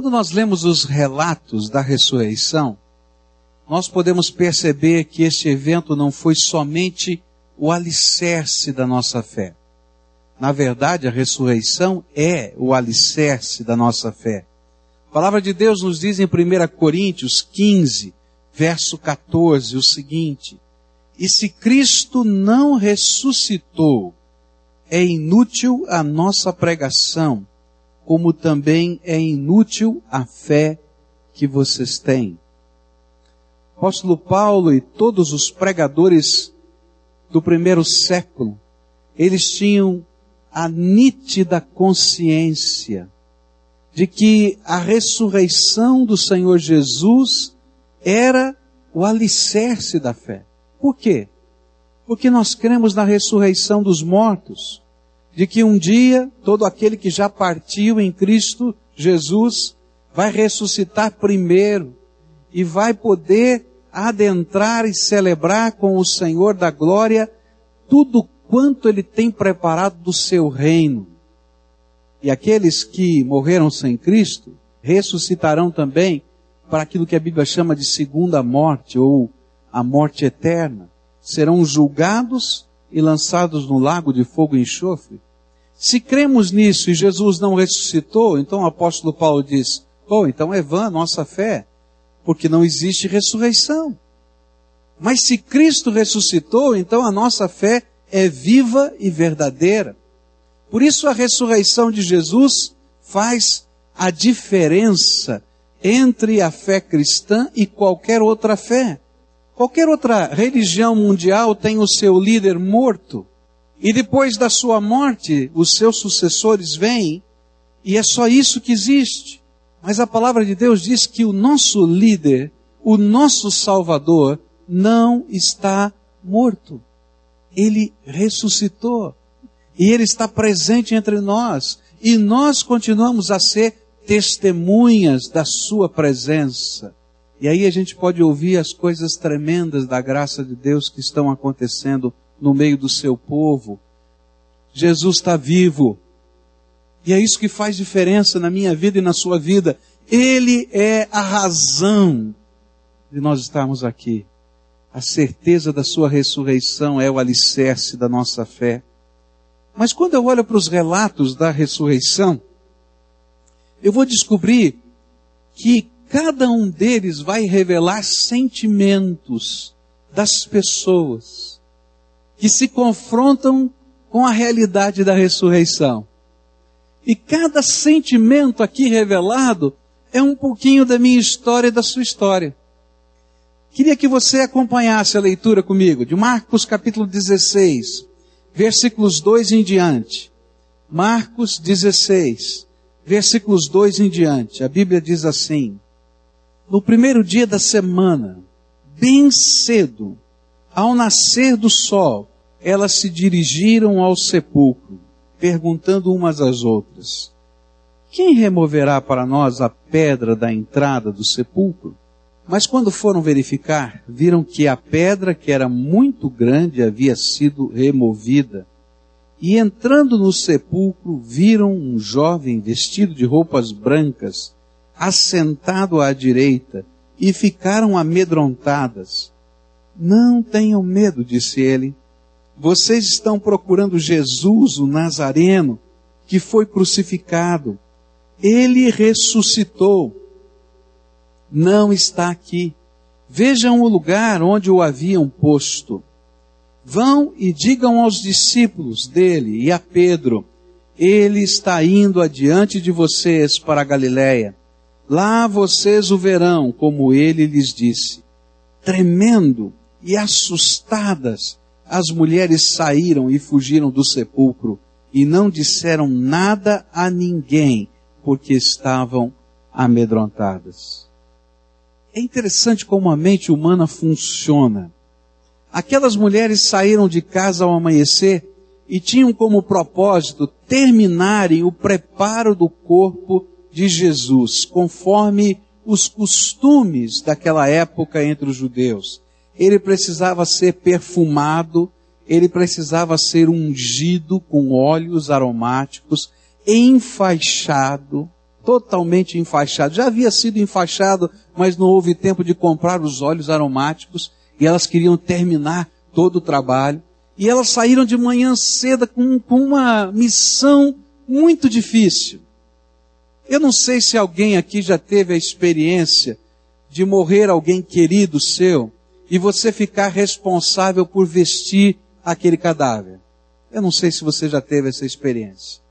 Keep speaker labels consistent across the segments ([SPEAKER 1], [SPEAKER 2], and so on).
[SPEAKER 1] Quando nós lemos os relatos da ressurreição, nós podemos perceber que este evento não foi somente o alicerce da nossa fé. Na verdade, a ressurreição é o alicerce da nossa fé. A palavra de Deus nos diz em 1 Coríntios 15, verso 14, o seguinte: E se Cristo não ressuscitou, é inútil a nossa pregação, como também é inútil a fé que vocês têm. Apóstolo Paulo e todos os pregadores do primeiro século, eles tinham a nítida consciência de que a ressurreição do Senhor Jesus era o alicerce da fé. Por quê? Porque nós cremos na ressurreição dos mortos, de que um dia todo aquele que já partiu em Cristo Jesus vai ressuscitar primeiro e vai poder adentrar e celebrar com o Senhor da glória tudo quanto ele tem preparado do seu reino. E aqueles que morreram sem Cristo ressuscitarão também para aquilo que a Bíblia chama de segunda morte ou a morte eterna. Serão julgados e lançados no lago de fogo e enxofre. Se cremos nisso e Jesus não ressuscitou, então o apóstolo Paulo diz: "Oh, então é vã nossa fé, porque não existe ressurreição". Mas se Cristo ressuscitou, então a nossa fé é viva e verdadeira. Por isso a ressurreição de Jesus faz a diferença entre a fé cristã e qualquer outra fé. Qualquer outra religião mundial tem o seu líder morto. E depois da sua morte, os seus sucessores vêm, e é só isso que existe. Mas a palavra de Deus diz que o nosso líder, o nosso Salvador, não está morto. Ele ressuscitou e Ele está presente entre nós. E nós continuamos a ser testemunhas da Sua presença. E aí a gente pode ouvir as coisas tremendas da graça de Deus que estão acontecendo no meio do seu povo. Jesus está vivo. E é isso que faz diferença na minha vida e na sua vida. Ele é a razão de nós estarmos aqui. A certeza da sua ressurreição é o alicerce da nossa fé. Mas quando eu olho para os relatos da ressurreição, eu vou descobrir que cada um deles vai revelar sentimentos das pessoas que se confrontam com a realidade da ressurreição. E cada sentimento aqui revelado é um pouquinho da minha história e da sua história. Queria que você acompanhasse a leitura comigo de Marcos capítulo 16, versículos 2 em diante. Marcos 16, versículos 2 em diante. A Bíblia diz assim: No primeiro dia da semana, bem cedo, ao nascer do sol, elas se dirigiram ao sepulcro, perguntando umas às outras: Quem removerá para nós a pedra da entrada do sepulcro? Mas quando foram verificar, viram que a pedra, que era muito grande, havia sido removida. E entrando no sepulcro, viram um jovem vestido de roupas brancas, assentado à direita, e ficaram amedrontadas. Não tenham medo, disse ele. Vocês estão procurando Jesus, o Nazareno, que foi crucificado. Ele ressuscitou não está aqui. Vejam o lugar onde o haviam posto. Vão e digam aos discípulos dele e a Pedro: Ele está indo adiante de vocês para a Galiléia. Lá vocês o verão, como ele lhes disse. Tremendo e assustadas, as mulheres saíram e fugiram do sepulcro e não disseram nada a ninguém, porque estavam amedrontadas. É interessante como a mente humana funciona. Aquelas mulheres saíram de casa ao amanhecer e tinham como propósito terminarem o preparo do corpo de Jesus, conforme os costumes daquela época entre os judeus. Ele precisava ser perfumado, ele precisava ser ungido com óleos aromáticos, enfaixado, totalmente enfaixado. Já havia sido enfaixado, mas não houve tempo de comprar os óleos aromáticos e elas queriam terminar todo o trabalho. E elas saíram de manhã cedo com, com uma missão muito difícil. Eu não sei se alguém aqui já teve a experiência de morrer alguém querido seu e você ficar responsável por vestir aquele cadáver. Eu não sei se você já teve essa experiência.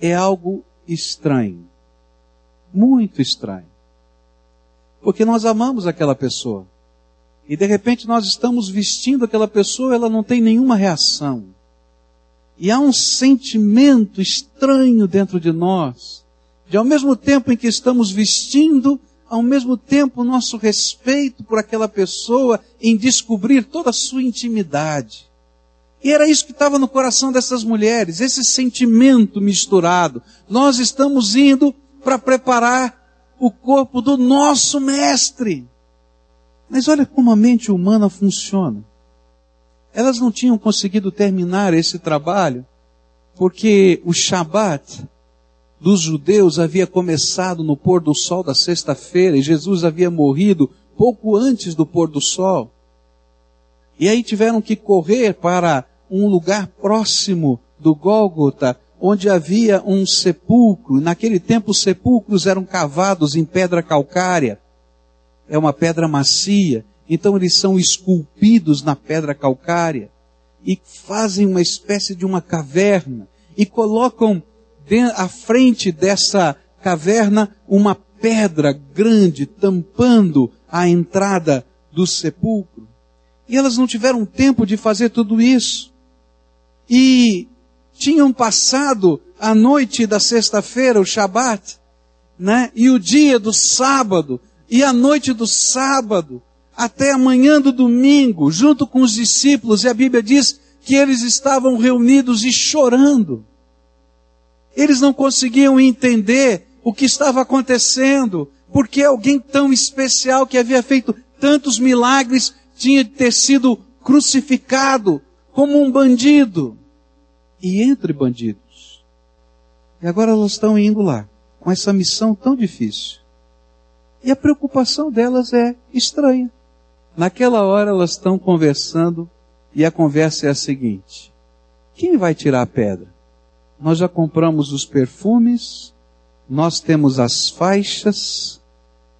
[SPEAKER 1] É algo estranho. Muito estranho. Porque nós amamos aquela pessoa. E de repente nós estamos vestindo aquela pessoa, ela não tem nenhuma reação. E há um sentimento estranho dentro de nós, de ao mesmo tempo em que estamos vestindo, ao mesmo tempo nosso respeito por aquela pessoa em descobrir toda a sua intimidade. E era isso que estava no coração dessas mulheres, esse sentimento misturado. Nós estamos indo para preparar o corpo do nosso mestre. Mas olha como a mente humana funciona. Elas não tinham conseguido terminar esse trabalho porque o Shabat dos judeus havia começado no pôr do sol da sexta-feira e Jesus havia morrido pouco antes do pôr do sol. E aí tiveram que correr para um lugar próximo do Gólgota, onde havia um sepulcro. Naquele tempo os sepulcros eram cavados em pedra calcária. É uma pedra macia. Então eles são esculpidos na pedra calcária e fazem uma espécie de uma caverna e colocam à frente dessa caverna uma pedra grande tampando a entrada do sepulcro. E elas não tiveram tempo de fazer tudo isso. E tinham passado a noite da sexta-feira, o Shabat, né? E o dia do sábado, e a noite do sábado, até a manhã do domingo, junto com os discípulos, e a Bíblia diz que eles estavam reunidos e chorando. Eles não conseguiam entender o que estava acontecendo, porque alguém tão especial que havia feito tantos milagres tinha de ter sido crucificado como um bandido. E entre bandidos. E agora elas estão indo lá, com essa missão tão difícil. E a preocupação delas é estranha. Naquela hora elas estão conversando e a conversa é a seguinte: quem vai tirar a pedra? Nós já compramos os perfumes, nós temos as faixas,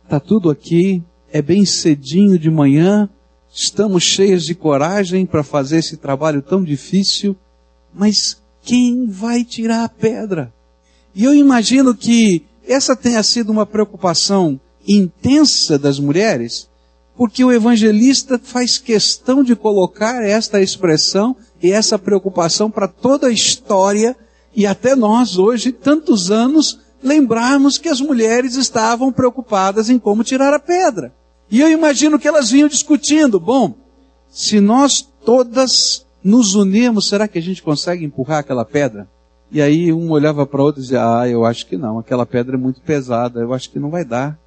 [SPEAKER 1] está tudo aqui, é bem cedinho de manhã, estamos cheios de coragem para fazer esse trabalho tão difícil, mas quem vai tirar a pedra? E eu imagino que essa tenha sido uma preocupação intensa das mulheres, porque o evangelista faz questão de colocar esta expressão e essa preocupação para toda a história e até nós hoje, tantos anos, lembrarmos que as mulheres estavam preocupadas em como tirar a pedra. E eu imagino que elas vinham discutindo, bom, se nós todas nos unirmos, será que a gente consegue empurrar aquela pedra? E aí um olhava para outro e dizia, ah, eu acho que não, aquela pedra é muito pesada, eu acho que não vai dar.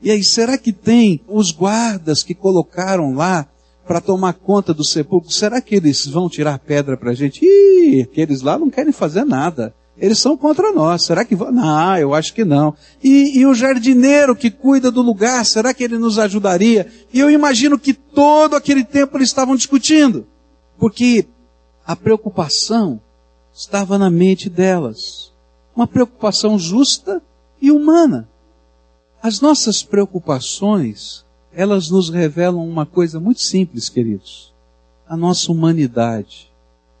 [SPEAKER 1] E aí, será que tem os guardas que colocaram lá para tomar conta do sepulcro? Será que eles vão tirar pedra para a gente? Ih, aqueles lá não querem fazer nada. Eles são contra nós. Será que vão? Não, eu acho que não. E, e o jardineiro que cuida do lugar, será que ele nos ajudaria? E eu imagino que todo aquele tempo eles estavam discutindo. Porque a preocupação estava na mente delas. Uma preocupação justa e humana. As nossas preocupações, elas nos revelam uma coisa muito simples, queridos. A nossa humanidade.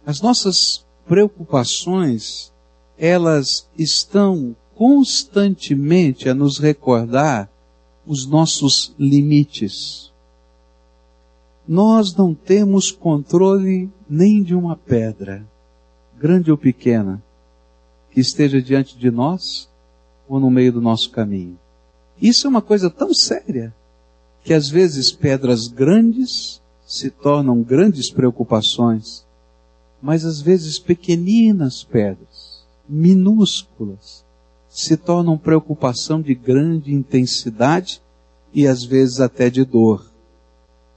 [SPEAKER 1] As nossas preocupações, elas estão constantemente a nos recordar os nossos limites. Nós não temos controle nem de uma pedra, grande ou pequena, que esteja diante de nós ou no meio do nosso caminho. Isso é uma coisa tão séria que às vezes pedras grandes se tornam grandes preocupações, mas às vezes pequeninas pedras, minúsculas, se tornam preocupação de grande intensidade e às vezes até de dor.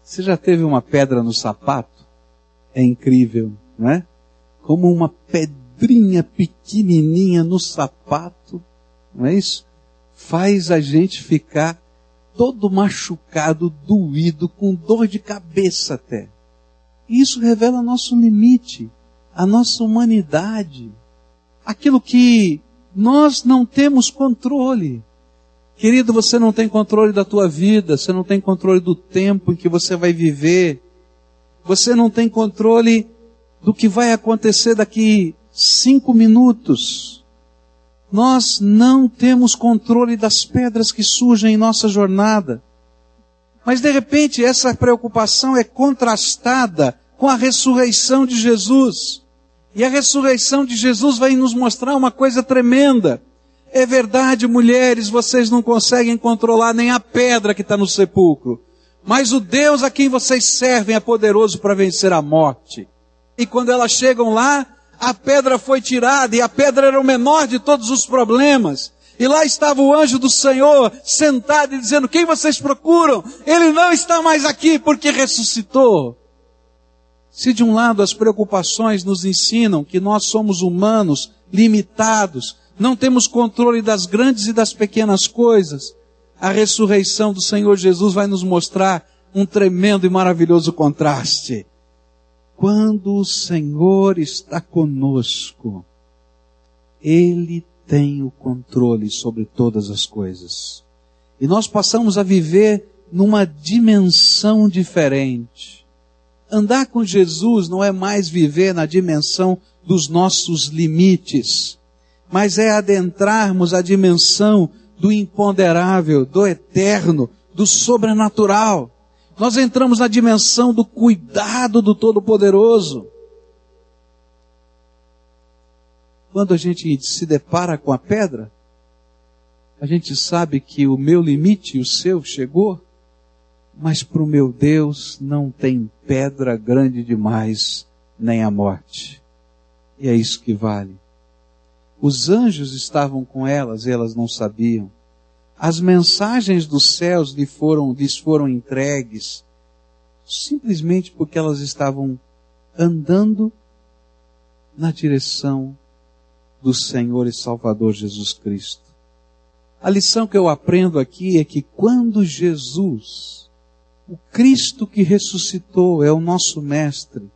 [SPEAKER 1] Você já teve uma pedra no sapato? É incrível, não é? Como uma pedrinha pequenininha no sapato, não é isso? faz a gente ficar todo machucado, doído, com dor de cabeça até. E isso revela nosso limite, a nossa humanidade, aquilo que nós não temos controle. Querido, você não tem controle da tua vida, você não tem controle do tempo em que você vai viver, você não tem controle do que vai acontecer daqui cinco minutos. Nós não temos controle das pedras que surgem em nossa jornada. Mas de repente essa preocupação é contrastada com a ressurreição de Jesus. E a ressurreição de Jesus vai nos mostrar uma coisa tremenda. É verdade, mulheres, vocês não conseguem controlar nem a pedra que está no sepulcro. Mas o Deus a quem vocês servem é poderoso para vencer a morte. E quando elas chegam lá, a pedra foi tirada e a pedra era o menor de todos os problemas. E lá estava o anjo do Senhor sentado e dizendo: Quem vocês procuram? Ele não está mais aqui porque ressuscitou. Se de um lado as preocupações nos ensinam que nós somos humanos, limitados, não temos controle das grandes e das pequenas coisas, a ressurreição do Senhor Jesus vai nos mostrar um tremendo e maravilhoso contraste. Quando o Senhor está conosco, Ele tem o controle sobre todas as coisas. E nós passamos a viver numa dimensão diferente. Andar com Jesus não é mais viver na dimensão dos nossos limites, mas é adentrarmos a dimensão do imponderável, do eterno, do sobrenatural. Nós entramos na dimensão do cuidado do Todo-Poderoso. Quando a gente se depara com a pedra, a gente sabe que o meu limite o seu chegou, mas para o meu Deus não tem pedra grande demais, nem a morte. E é isso que vale. Os anjos estavam com elas e elas não sabiam. As mensagens dos céus lhe foram, lhes foram entregues simplesmente porque elas estavam andando na direção do Senhor e Salvador Jesus Cristo. A lição que eu aprendo aqui é que quando Jesus, o Cristo que ressuscitou, é o nosso Mestre,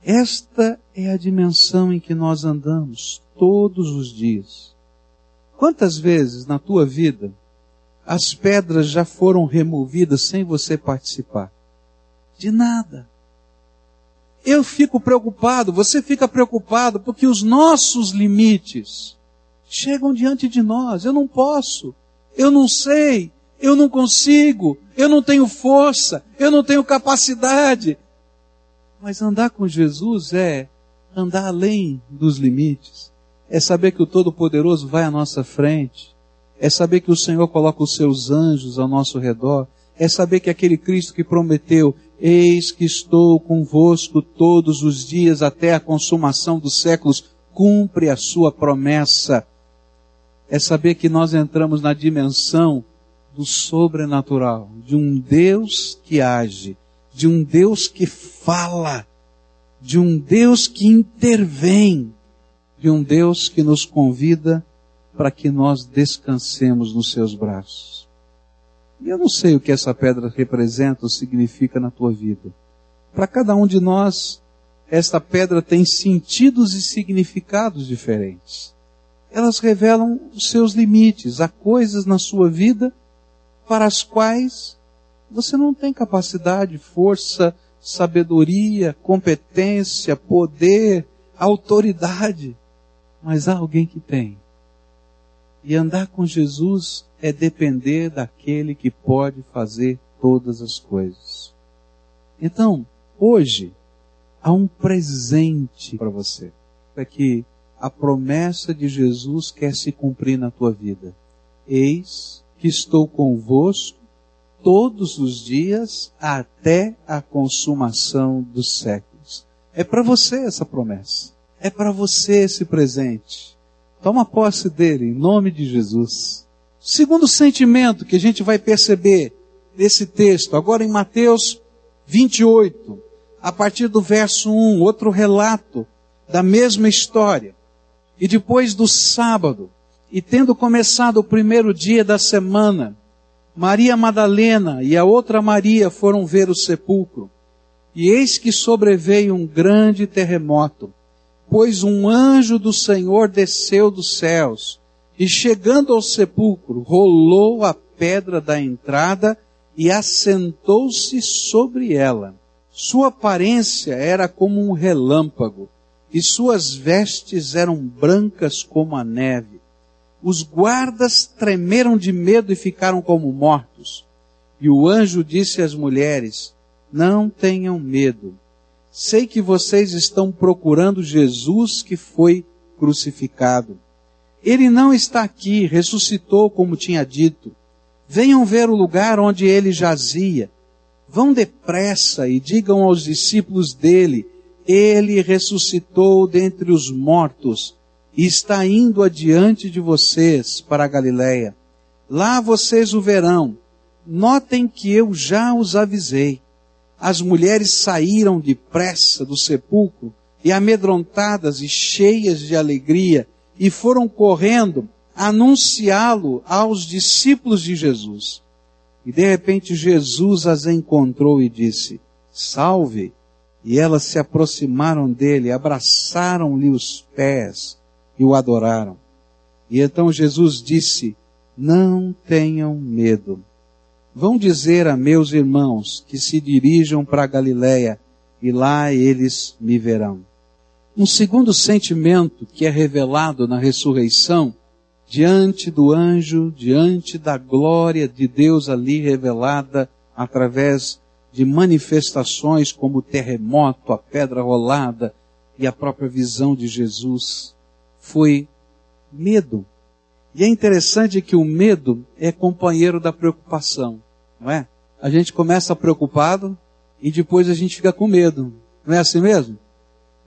[SPEAKER 1] esta é a dimensão em que nós andamos todos os dias. Quantas vezes na tua vida as pedras já foram removidas sem você participar? De nada. Eu fico preocupado, você fica preocupado, porque os nossos limites chegam diante de nós. Eu não posso, eu não sei, eu não consigo, eu não tenho força, eu não tenho capacidade. Mas andar com Jesus é andar além dos limites é saber que o Todo-Poderoso vai à nossa frente, é saber que o Senhor coloca os seus anjos ao nosso redor, é saber que aquele Cristo que prometeu, eis que estou convosco todos os dias até a consumação dos séculos, cumpre a sua promessa. É saber que nós entramos na dimensão do sobrenatural, de um Deus que age, de um Deus que fala, de um Deus que intervém, de um Deus que nos convida para que nós descansemos nos seus braços. E eu não sei o que essa pedra representa ou significa na tua vida. Para cada um de nós, esta pedra tem sentidos e significados diferentes. Elas revelam os seus limites, há coisas na sua vida para as quais você não tem capacidade, força, sabedoria, competência, poder, autoridade mas há alguém que tem. E andar com Jesus é depender daquele que pode fazer todas as coisas. Então, hoje, há um presente para você. É que a promessa de Jesus quer se cumprir na tua vida. Eis que estou convosco todos os dias até a consumação dos séculos. É para você essa promessa. É para você esse presente. Toma posse dele, em nome de Jesus. Segundo sentimento que a gente vai perceber nesse texto, agora em Mateus 28, a partir do verso 1, outro relato da mesma história. E depois do sábado, E tendo começado o primeiro dia da semana, Maria Madalena e a outra Maria foram ver o sepulcro. E eis que sobreveio um grande terremoto, pois um anjo do Senhor desceu dos céus, e chegando ao sepulcro, rolou a pedra da entrada e assentou-se sobre ela. Sua aparência era como um relâmpago, e suas vestes eram brancas como a neve. Os guardas tremeram de medo e ficaram como mortos. E o anjo disse às mulheres, não tenham medo. Sei que vocês estão procurando Jesus que foi crucificado. Ele não está aqui, ressuscitou como tinha dito. Venham ver o lugar onde ele jazia. Vão depressa e digam aos discípulos dele, ele ressuscitou dentre os mortos e está indo adiante de vocês para a Galiléia. Lá vocês o verão. Notem que eu já os avisei. As mulheres saíram depressa do sepulcro e amedrontadas e cheias de alegria e foram correndo anunciá-lo aos discípulos de Jesus. E de repente Jesus as encontrou e disse: Salve! E elas se aproximaram dele, abraçaram-lhe os pés e o adoraram. E então Jesus disse: Não tenham medo. Vão dizer a meus irmãos que se dirijam para Galiléia e lá eles me verão. Um segundo sentimento que é revelado na ressurreição diante do anjo, diante da glória de Deus ali revelada através de manifestações como o terremoto, a pedra rolada e a própria visão de Jesus, foi medo. E é interessante que o medo é companheiro da preocupação, não é? A gente começa preocupado e depois a gente fica com medo. Não é assim mesmo?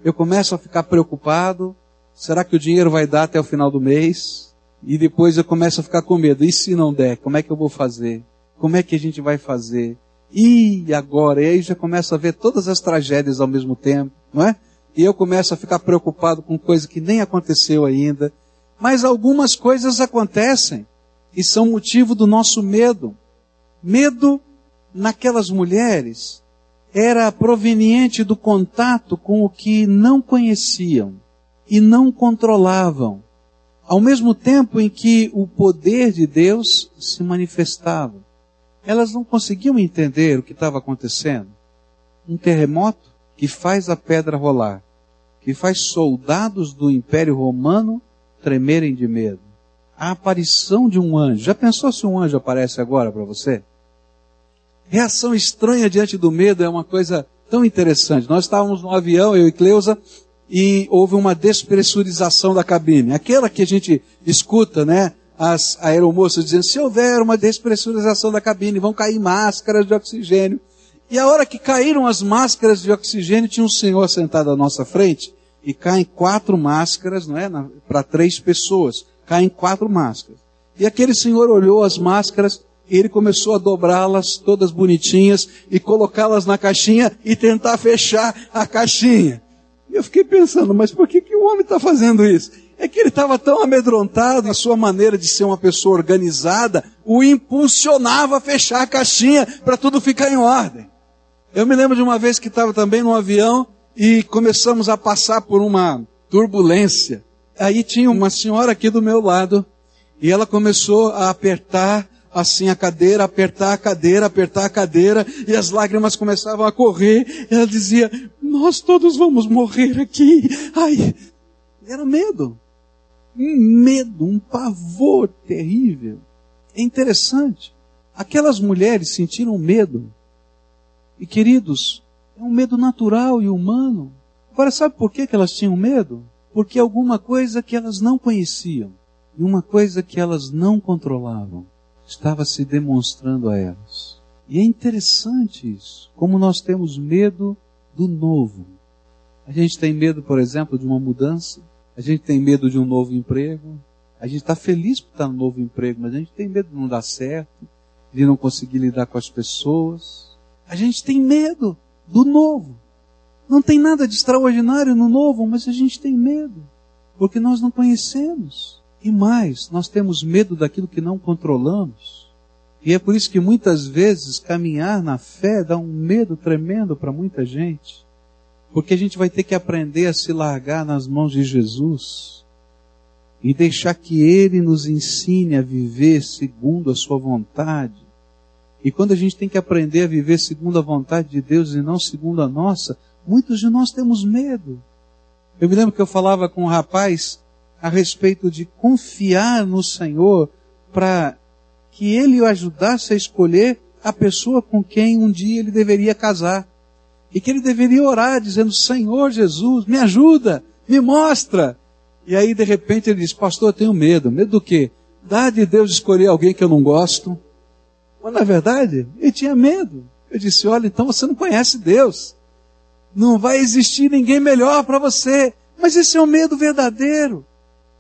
[SPEAKER 1] Eu começo a ficar preocupado. Será que o dinheiro vai dar até o final do mês? E depois eu começo a ficar com medo. E se não der? Como é que eu vou fazer? Como é que a gente vai fazer? E agora? E aí já começo a ver todas as tragédias ao mesmo tempo, não é? E eu começo a ficar preocupado com coisa que nem aconteceu ainda. Mas algumas coisas acontecem e são motivo do nosso medo. Medo naquelas mulheres era proveniente do contato com o que não conheciam e não controlavam ao mesmo tempo em que o poder de Deus se manifestava. Elas não conseguiam entender o que estava acontecendo. Um terremoto que faz a pedra rolar, que faz soldados do Império Romano tremerem de medo. A aparição de um anjo. Já pensou se um anjo aparece agora para você? Reação estranha diante do medo é uma coisa tão interessante. Nós estávamos no avião, eu e Cleusa, e houve uma despressurização da cabine. Aquela que a gente escuta, né? As aeromoças dizendo, se houver uma despressurização da cabine, vão cair máscaras de oxigênio. E a hora que caíram as máscaras de oxigênio, tinha um senhor sentado à nossa frente, e caem quatro máscaras, não é? Para três pessoas. Caem quatro máscaras. E aquele senhor olhou as máscaras, e ele começou a dobrá-las todas bonitinhas e colocá-las na caixinha e tentar fechar a caixinha. E eu fiquei pensando, mas por que, que o homem está fazendo isso? É que ele estava tão amedrontado, a sua maneira de ser uma pessoa organizada o impulsionava a fechar a caixinha para tudo ficar em ordem. Eu me lembro de uma vez que estava também num avião e começamos a passar por uma turbulência. Aí tinha uma senhora aqui do meu lado e ela começou a apertar assim a cadeira, apertar a cadeira, apertar a cadeira, e as lágrimas começavam a correr. Ela dizia: Nós todos vamos morrer aqui. Ai, era medo. Um medo, um pavor terrível. É interessante. Aquelas mulheres sentiram medo. E queridos, é um medo natural e humano. Agora, sabe por que elas tinham medo? Porque alguma coisa que elas não conheciam e uma coisa que elas não controlavam estava se demonstrando a elas. E é interessante isso, como nós temos medo do novo. A gente tem medo, por exemplo, de uma mudança, a gente tem medo de um novo emprego, a gente está feliz por estar no novo emprego, mas a gente tem medo de não dar certo, de não conseguir lidar com as pessoas. A gente tem medo do novo. Não tem nada de extraordinário no novo, mas a gente tem medo, porque nós não conhecemos. E mais, nós temos medo daquilo que não controlamos. E é por isso que muitas vezes caminhar na fé dá um medo tremendo para muita gente. Porque a gente vai ter que aprender a se largar nas mãos de Jesus e deixar que Ele nos ensine a viver segundo a Sua vontade. E quando a gente tem que aprender a viver segundo a vontade de Deus e não segundo a nossa, muitos de nós temos medo. Eu me lembro que eu falava com um rapaz a respeito de confiar no Senhor para que Ele o ajudasse a escolher a pessoa com quem um dia ele deveria casar. E que ele deveria orar dizendo, Senhor Jesus, me ajuda, me mostra. E aí de repente ele diz, pastor, eu tenho medo. Medo do quê? Dá de Deus escolher alguém que eu não gosto. Mas na verdade, ele tinha medo. Eu disse, olha, então você não conhece Deus. Não vai existir ninguém melhor para você. Mas esse é um medo verdadeiro.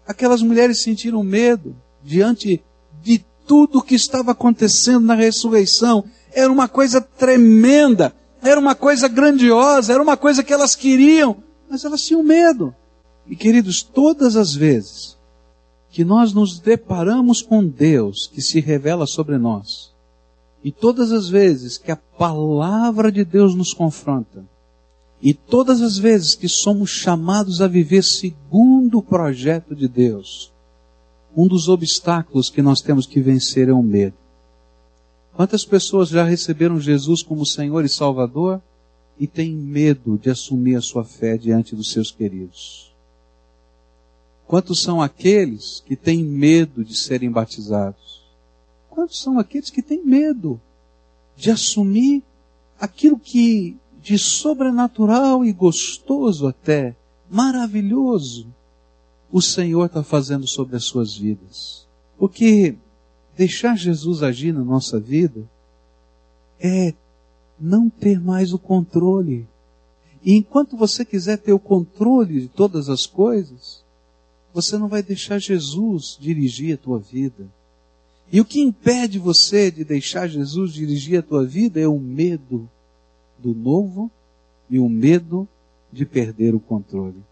[SPEAKER 1] Aquelas mulheres sentiram medo diante de tudo o que estava acontecendo na ressurreição. Era uma coisa tremenda, era uma coisa grandiosa, era uma coisa que elas queriam, mas elas tinham medo. E queridos, todas as vezes que nós nos deparamos com Deus que se revela sobre nós, e todas as vezes que a palavra de Deus nos confronta, e todas as vezes que somos chamados a viver segundo o projeto de Deus, um dos obstáculos que nós temos que vencer é o medo. Quantas pessoas já receberam Jesus como Senhor e Salvador e têm medo de assumir a sua fé diante dos seus queridos? Quantos são aqueles que têm medo de serem batizados? Quantos são aqueles que têm medo de assumir aquilo que de sobrenatural e gostoso até, maravilhoso, o Senhor está fazendo sobre as suas vidas. Porque deixar Jesus agir na nossa vida é não ter mais o controle. E enquanto você quiser ter o controle de todas as coisas, você não vai deixar Jesus dirigir a tua vida. E o que impede você de deixar Jesus dirigir a tua vida é o medo do novo e o medo de perder o controle.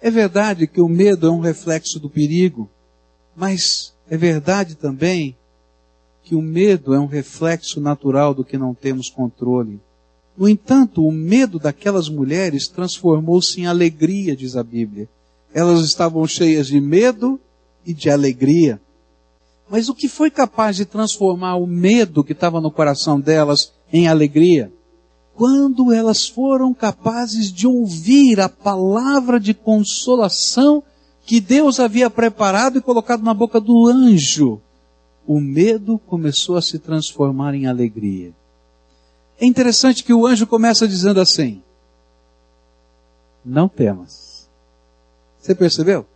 [SPEAKER 1] É verdade que o medo é um reflexo do perigo, mas é verdade também que o medo é um reflexo natural do que não temos controle. No entanto, o medo daquelas mulheres transformou-se em alegria, diz a Bíblia. Elas estavam cheias de medo e de alegria. Mas o que foi capaz de transformar o medo que estava no coração delas em alegria? Quando elas foram capazes de ouvir a palavra de consolação que Deus havia preparado e colocado na boca do anjo, o medo começou a se transformar em alegria. É interessante que o anjo começa dizendo assim: Não temas. Você percebeu?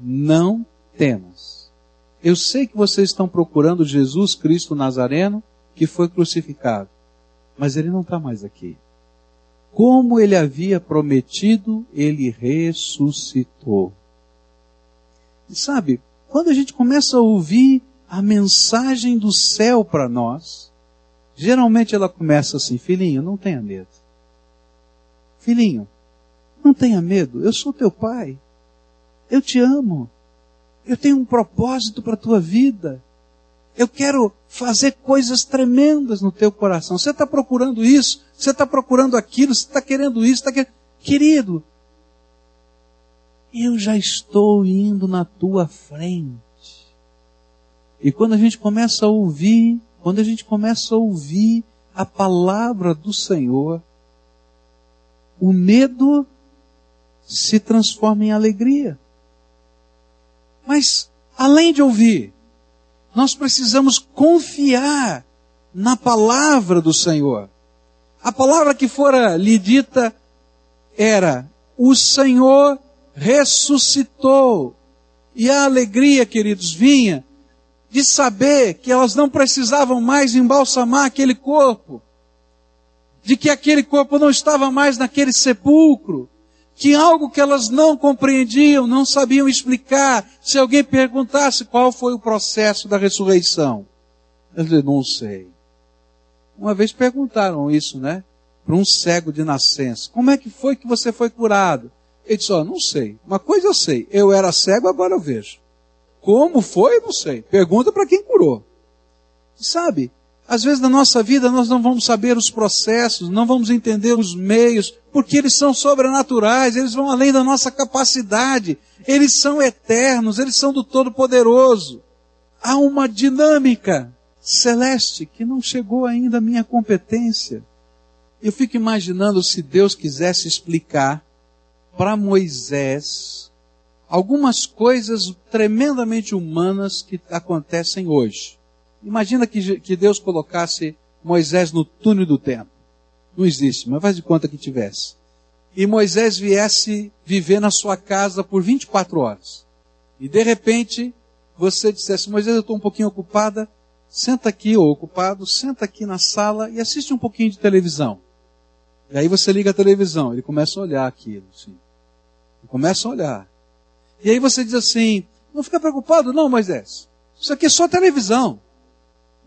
[SPEAKER 1] Não temas. Eu sei que vocês estão procurando Jesus Cristo Nazareno que foi crucificado mas ele não está mais aqui. Como ele havia prometido, ele ressuscitou. E sabe, quando a gente começa a ouvir a mensagem do céu para nós, geralmente ela começa assim: filhinho, não tenha medo. Filhinho, não tenha medo, eu sou teu pai. Eu te amo. Eu tenho um propósito para a tua vida. Eu quero fazer coisas tremendas no teu coração. Você está procurando isso, você está procurando aquilo, você está querendo isso, está querendo. Querido, eu já estou indo na tua frente. E quando a gente começa a ouvir, quando a gente começa a ouvir a palavra do Senhor, o medo se transforma em alegria. Mas, além de ouvir, nós precisamos confiar na palavra do Senhor. A palavra que fora lhe dita era: o Senhor ressuscitou. E a alegria, queridos, vinha de saber que elas não precisavam mais embalsamar aquele corpo, de que aquele corpo não estava mais naquele sepulcro, que algo que elas não compreendiam, não sabiam explicar, se alguém perguntasse qual foi o processo da ressurreição, eles não sei. Uma vez perguntaram isso, né? Para um cego de nascença. Como é que foi que você foi curado? Ele disse, ó, oh, não sei. Uma coisa eu sei. Eu era cego, agora eu vejo. Como foi? Não sei. Pergunta para quem curou. Sabe? Às vezes na nossa vida nós não vamos saber os processos, não vamos entender os meios, porque eles são sobrenaturais, eles vão além da nossa capacidade, eles são eternos, eles são do Todo-Poderoso. Há uma dinâmica celeste que não chegou ainda à minha competência. Eu fico imaginando se Deus quisesse explicar para Moisés algumas coisas tremendamente humanas que acontecem hoje. Imagina que, que Deus colocasse Moisés no túnel do tempo. Não existe, mas faz de conta que tivesse. E Moisés viesse viver na sua casa por 24 horas. E de repente, você dissesse, Moisés, eu estou um pouquinho ocupada, senta aqui, ou ocupado, senta aqui na sala e assiste um pouquinho de televisão. E aí você liga a televisão, ele começa a olhar aquilo. Ele começa a olhar. E aí você diz assim, não fica preocupado não, Moisés. Isso aqui é só televisão.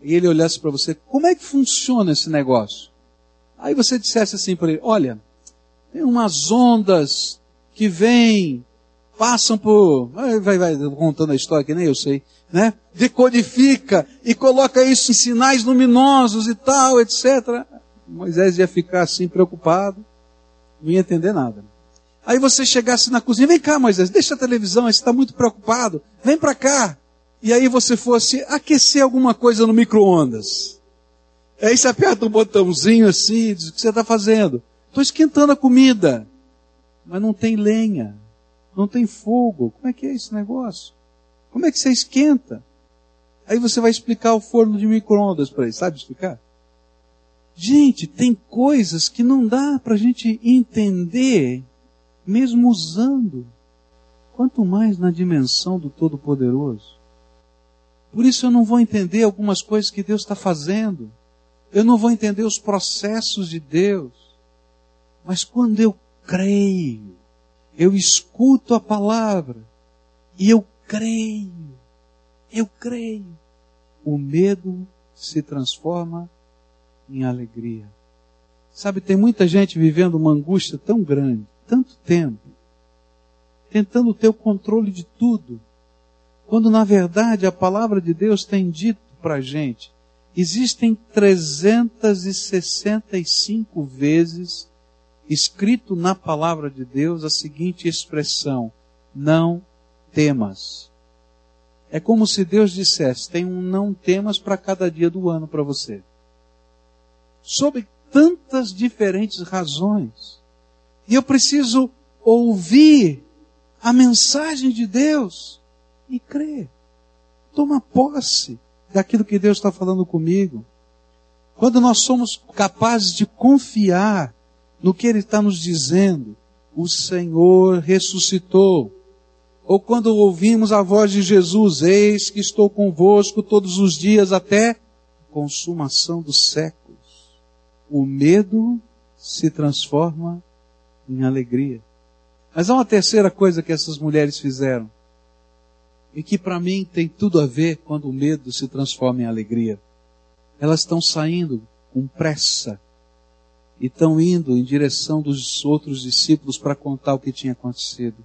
[SPEAKER 1] E ele olhasse para você, como é que funciona esse negócio? Aí você dissesse assim para ele, olha, tem umas ondas que vêm, passam por, vai, vai, vai contando a história que nem eu sei, né? Decodifica e coloca isso em sinais luminosos e tal, etc. Moisés ia ficar assim preocupado, não ia entender nada. Aí você chegasse na cozinha, vem cá Moisés, deixa a televisão, você está muito preocupado, vem para cá. E aí você fosse aquecer alguma coisa no micro-ondas. Aí você aperta um botãozinho assim diz, o que você está fazendo? Estou esquentando a comida. Mas não tem lenha, não tem fogo. Como é que é esse negócio? Como é que você esquenta? Aí você vai explicar o forno de micro-ondas para ele, sabe explicar? Gente, tem coisas que não dá para a gente entender, mesmo usando. Quanto mais na dimensão do Todo-Poderoso. Por isso eu não vou entender algumas coisas que Deus está fazendo. Eu não vou entender os processos de Deus. Mas quando eu creio, eu escuto a palavra e eu creio, eu creio, o medo se transforma em alegria. Sabe, tem muita gente vivendo uma angústia tão grande, tanto tempo, tentando ter o controle de tudo, quando na verdade a palavra de Deus tem dito para a gente, existem 365 vezes escrito na palavra de Deus a seguinte expressão: não temas. É como se Deus dissesse: tem um não temas para cada dia do ano para você sob tantas diferentes razões. E eu preciso ouvir a mensagem de Deus e crer. Toma posse daquilo que Deus está falando comigo. Quando nós somos capazes de confiar no que Ele está nos dizendo, o Senhor ressuscitou. Ou quando ouvimos a voz de Jesus, eis que estou convosco todos os dias até consumação do século o medo se transforma em alegria. Mas há uma terceira coisa que essas mulheres fizeram, e que para mim tem tudo a ver quando o medo se transforma em alegria. Elas estão saindo com pressa e estão indo em direção dos outros discípulos para contar o que tinha acontecido.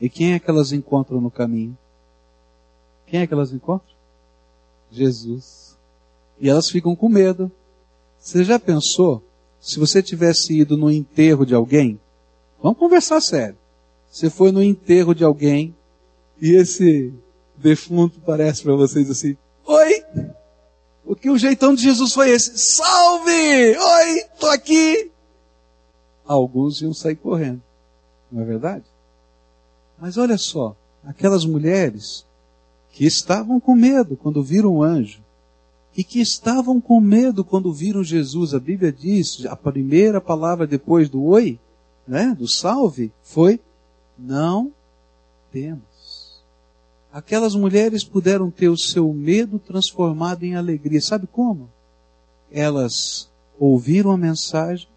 [SPEAKER 1] E quem é que elas encontram no caminho? Quem é que elas encontram? Jesus. E elas ficam com medo, você já pensou se você tivesse ido no enterro de alguém? Vamos conversar sério. Você foi no enterro de alguém e esse defunto parece para vocês assim: Oi! O que o jeitão de Jesus foi esse? Salve! Oi! Tô aqui! Alguns iam sair correndo. Não é verdade? Mas olha só, aquelas mulheres que estavam com medo quando viram o anjo, e que estavam com medo quando viram Jesus. A Bíblia diz, a primeira palavra depois do oi, né, do salve, foi não temos. Aquelas mulheres puderam ter o seu medo transformado em alegria. Sabe como? Elas ouviram a mensagem,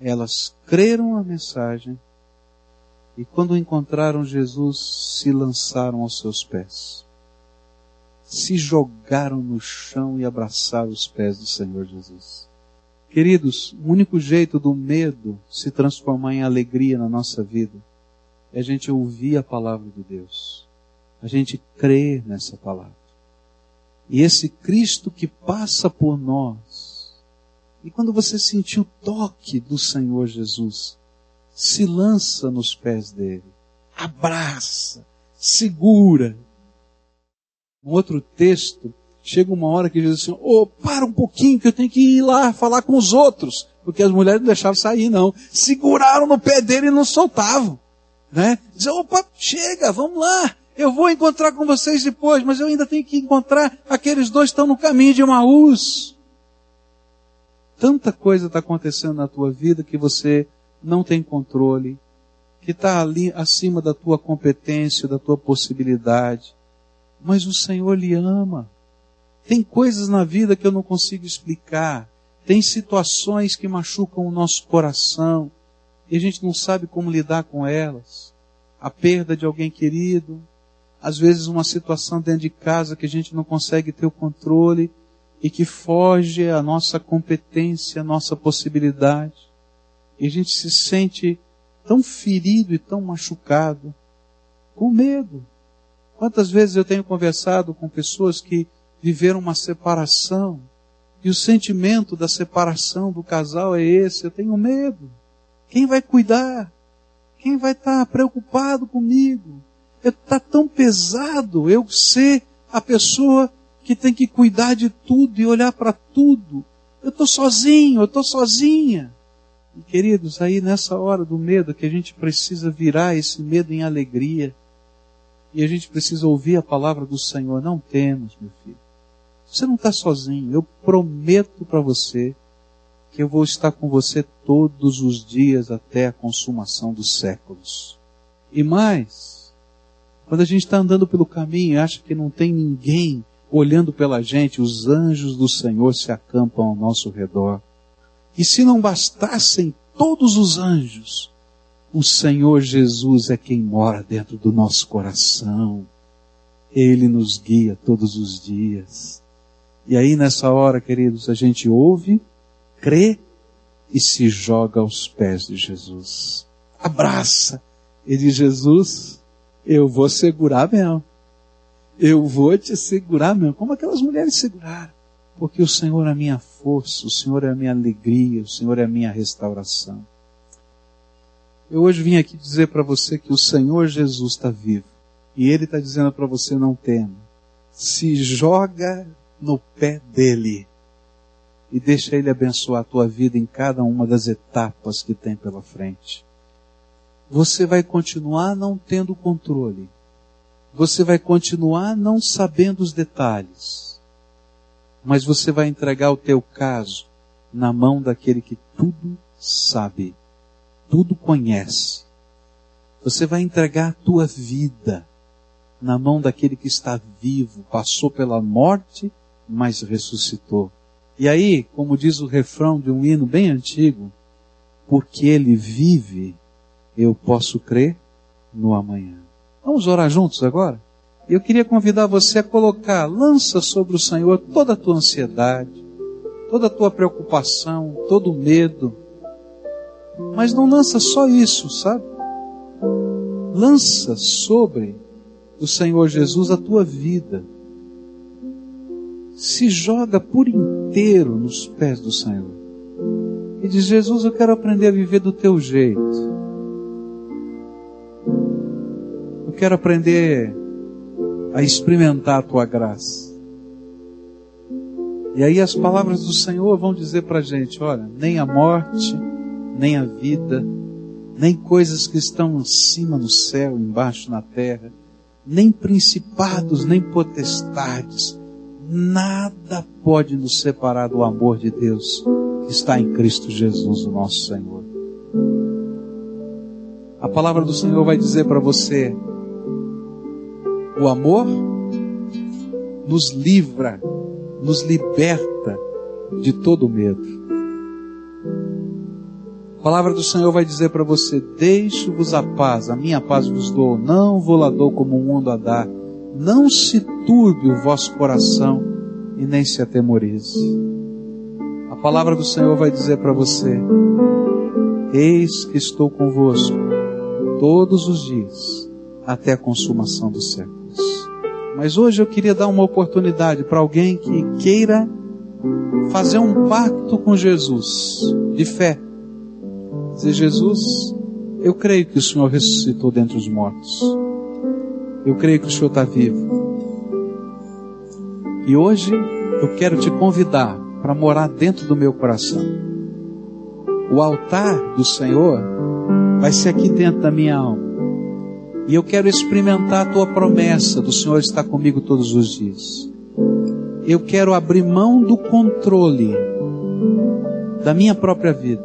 [SPEAKER 1] elas creram a mensagem, e quando encontraram Jesus, se lançaram aos seus pés se jogaram no chão e abraçaram os pés do Senhor Jesus. Queridos, o único jeito do medo se transformar em alegria na nossa vida é a gente ouvir a palavra de Deus. A gente crê nessa palavra. E esse Cristo que passa por nós, e quando você sentir o toque do Senhor Jesus, se lança nos pés dele, abraça, segura. Um outro texto, chega uma hora que Jesus diz assim, oh, para um pouquinho que eu tenho que ir lá falar com os outros, porque as mulheres não deixavam sair não. Seguraram no pé dele e não soltavam. Né? Dizer, opa, chega, vamos lá. Eu vou encontrar com vocês depois, mas eu ainda tenho que encontrar aqueles dois que estão no caminho de Maús. Tanta coisa está acontecendo na tua vida que você não tem controle, que está ali acima da tua competência, da tua possibilidade. Mas o Senhor lhe ama. Tem coisas na vida que eu não consigo explicar. Tem situações que machucam o nosso coração e a gente não sabe como lidar com elas. A perda de alguém querido, às vezes uma situação dentro de casa que a gente não consegue ter o controle e que foge à nossa competência, à nossa possibilidade. E a gente se sente tão ferido e tão machucado, com medo. Quantas vezes eu tenho conversado com pessoas que viveram uma separação e o sentimento da separação do casal é esse, eu tenho medo. Quem vai cuidar? Quem vai estar preocupado comigo? Está tão pesado eu ser a pessoa que tem que cuidar de tudo e olhar para tudo. Eu estou sozinho, eu estou sozinha. E, queridos, aí nessa hora do medo que a gente precisa virar esse medo em alegria. E a gente precisa ouvir a palavra do Senhor. Não temos, meu filho. Você não está sozinho. Eu prometo para você que eu vou estar com você todos os dias até a consumação dos séculos. E mais, quando a gente está andando pelo caminho e acha que não tem ninguém olhando pela gente, os anjos do Senhor se acampam ao nosso redor. E se não bastassem todos os anjos, o Senhor Jesus é quem mora dentro do nosso coração. Ele nos guia todos os dias. E aí nessa hora, queridos, a gente ouve, crê e se joga aos pés de Jesus. Abraça. E diz, Jesus, eu vou segurar mesmo. Eu vou te segurar mesmo. Como aquelas mulheres seguraram. Porque o Senhor é a minha força, o Senhor é a minha alegria, o Senhor é a minha restauração. Eu hoje vim aqui dizer para você que o Senhor Jesus está vivo. E Ele está dizendo para você não tema. Se joga no pé dele e deixa Ele abençoar a tua vida em cada uma das etapas que tem pela frente você vai continuar não tendo controle. Você vai continuar não sabendo os detalhes. Mas você vai entregar o teu caso na mão daquele que tudo sabe, tudo conhece. Você vai entregar a tua vida na mão daquele que está vivo, passou pela morte, mas ressuscitou. E aí, como diz o refrão de um hino bem antigo, porque ele vive, eu posso crer no amanhã. Vamos orar juntos agora? Eu queria convidar você a colocar, lança sobre o Senhor toda a tua ansiedade, toda a tua preocupação, todo o medo. Mas não lança só isso, sabe? Lança sobre o Senhor Jesus a tua vida. Se joga por inteiro nos pés do Senhor. E diz: Jesus, eu quero aprender a viver do teu jeito. Quero aprender a experimentar a tua graça. E aí as palavras do Senhor vão dizer para a gente: olha, nem a morte, nem a vida, nem coisas que estão acima no céu, embaixo na terra, nem principados, nem potestades, nada pode nos separar do amor de Deus que está em Cristo Jesus, o nosso Senhor. A palavra do Senhor vai dizer para você: o amor nos livra, nos liberta de todo medo. A palavra do Senhor vai dizer para você: Deixo-vos a paz, a minha paz vos dou, não vou lá dou como o mundo a dar. Não se turbe o vosso coração e nem se atemorize. A palavra do Senhor vai dizer para você: Eis que estou convosco todos os dias até a consumação do século. Mas hoje eu queria dar uma oportunidade para alguém que queira fazer um pacto com Jesus de fé. Dizer, Jesus, eu creio que o Senhor ressuscitou dentre os mortos. Eu creio que o Senhor está vivo. E hoje eu quero te convidar para morar dentro do meu coração. O altar do Senhor vai ser aqui dentro da minha alma. E eu quero experimentar a tua promessa do Senhor estar comigo todos os dias. Eu quero abrir mão do controle da minha própria vida,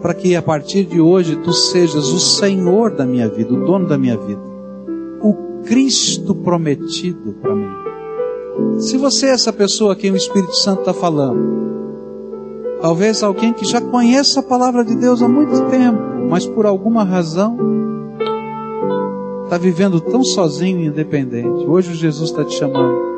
[SPEAKER 1] para que a partir de hoje tu sejas o Senhor da minha vida, o dono da minha vida, o Cristo prometido para mim. Se você é essa pessoa a quem o Espírito Santo está falando, talvez alguém que já conhece a palavra de Deus há muito tempo, mas por alguma razão está vivendo tão sozinho e independente. Hoje Jesus está te chamando.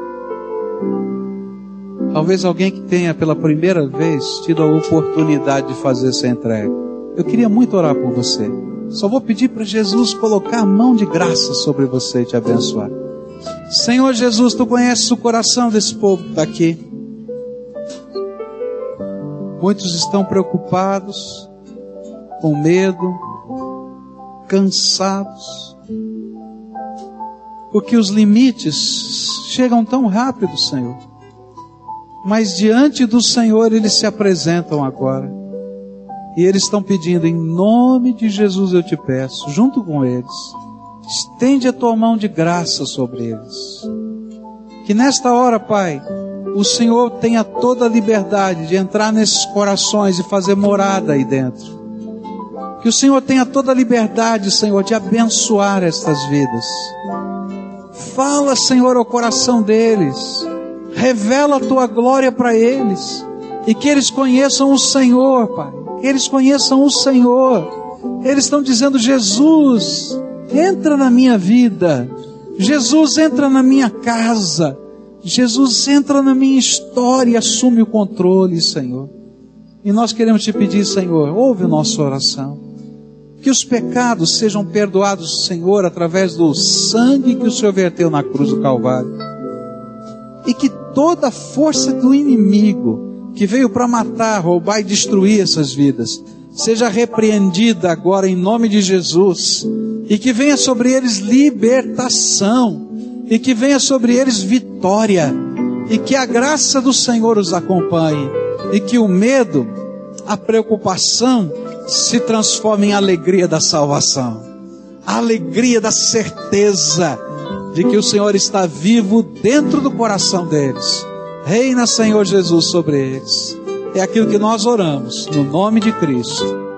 [SPEAKER 1] Talvez alguém que tenha pela primeira vez tido a oportunidade de fazer essa entrega. Eu queria muito orar por você. Só vou pedir para Jesus colocar a mão de graça sobre você e te abençoar. Senhor Jesus, tu conheces o coração desse povo que está aqui. Muitos estão preocupados, com medo, cansados, porque os limites chegam tão rápido, Senhor. Mas diante do Senhor eles se apresentam agora. E eles estão pedindo, em nome de Jesus eu te peço, junto com eles, Estende a tua mão de graça sobre eles. Que nesta hora, Pai, o Senhor tenha toda a liberdade de entrar nesses corações e fazer morada aí dentro. Que o Senhor tenha toda a liberdade, Senhor, de abençoar estas vidas. Fala, Senhor, ao coração deles. Revela a tua glória para eles. E que eles conheçam o Senhor, Pai. Que eles conheçam o Senhor. Eles estão dizendo, Jesus, entra na minha vida. Jesus entra na minha casa. Jesus entra na minha história e assume o controle, Senhor. E nós queremos te pedir, Senhor, ouve a nossa oração. Que os pecados sejam perdoados, Senhor, através do sangue que o Senhor verteu na cruz do Calvário. E que toda a força do inimigo que veio para matar, roubar e destruir essas vidas, seja repreendida agora em nome de Jesus. E que venha sobre eles libertação, e que venha sobre eles vitória, e que a graça do Senhor os acompanhe, e que o medo, a preocupação, se transforme em alegria da salvação, a alegria da certeza de que o Senhor está vivo dentro do coração deles. Reina, Senhor Jesus, sobre eles. É aquilo que nós oramos, no nome de Cristo.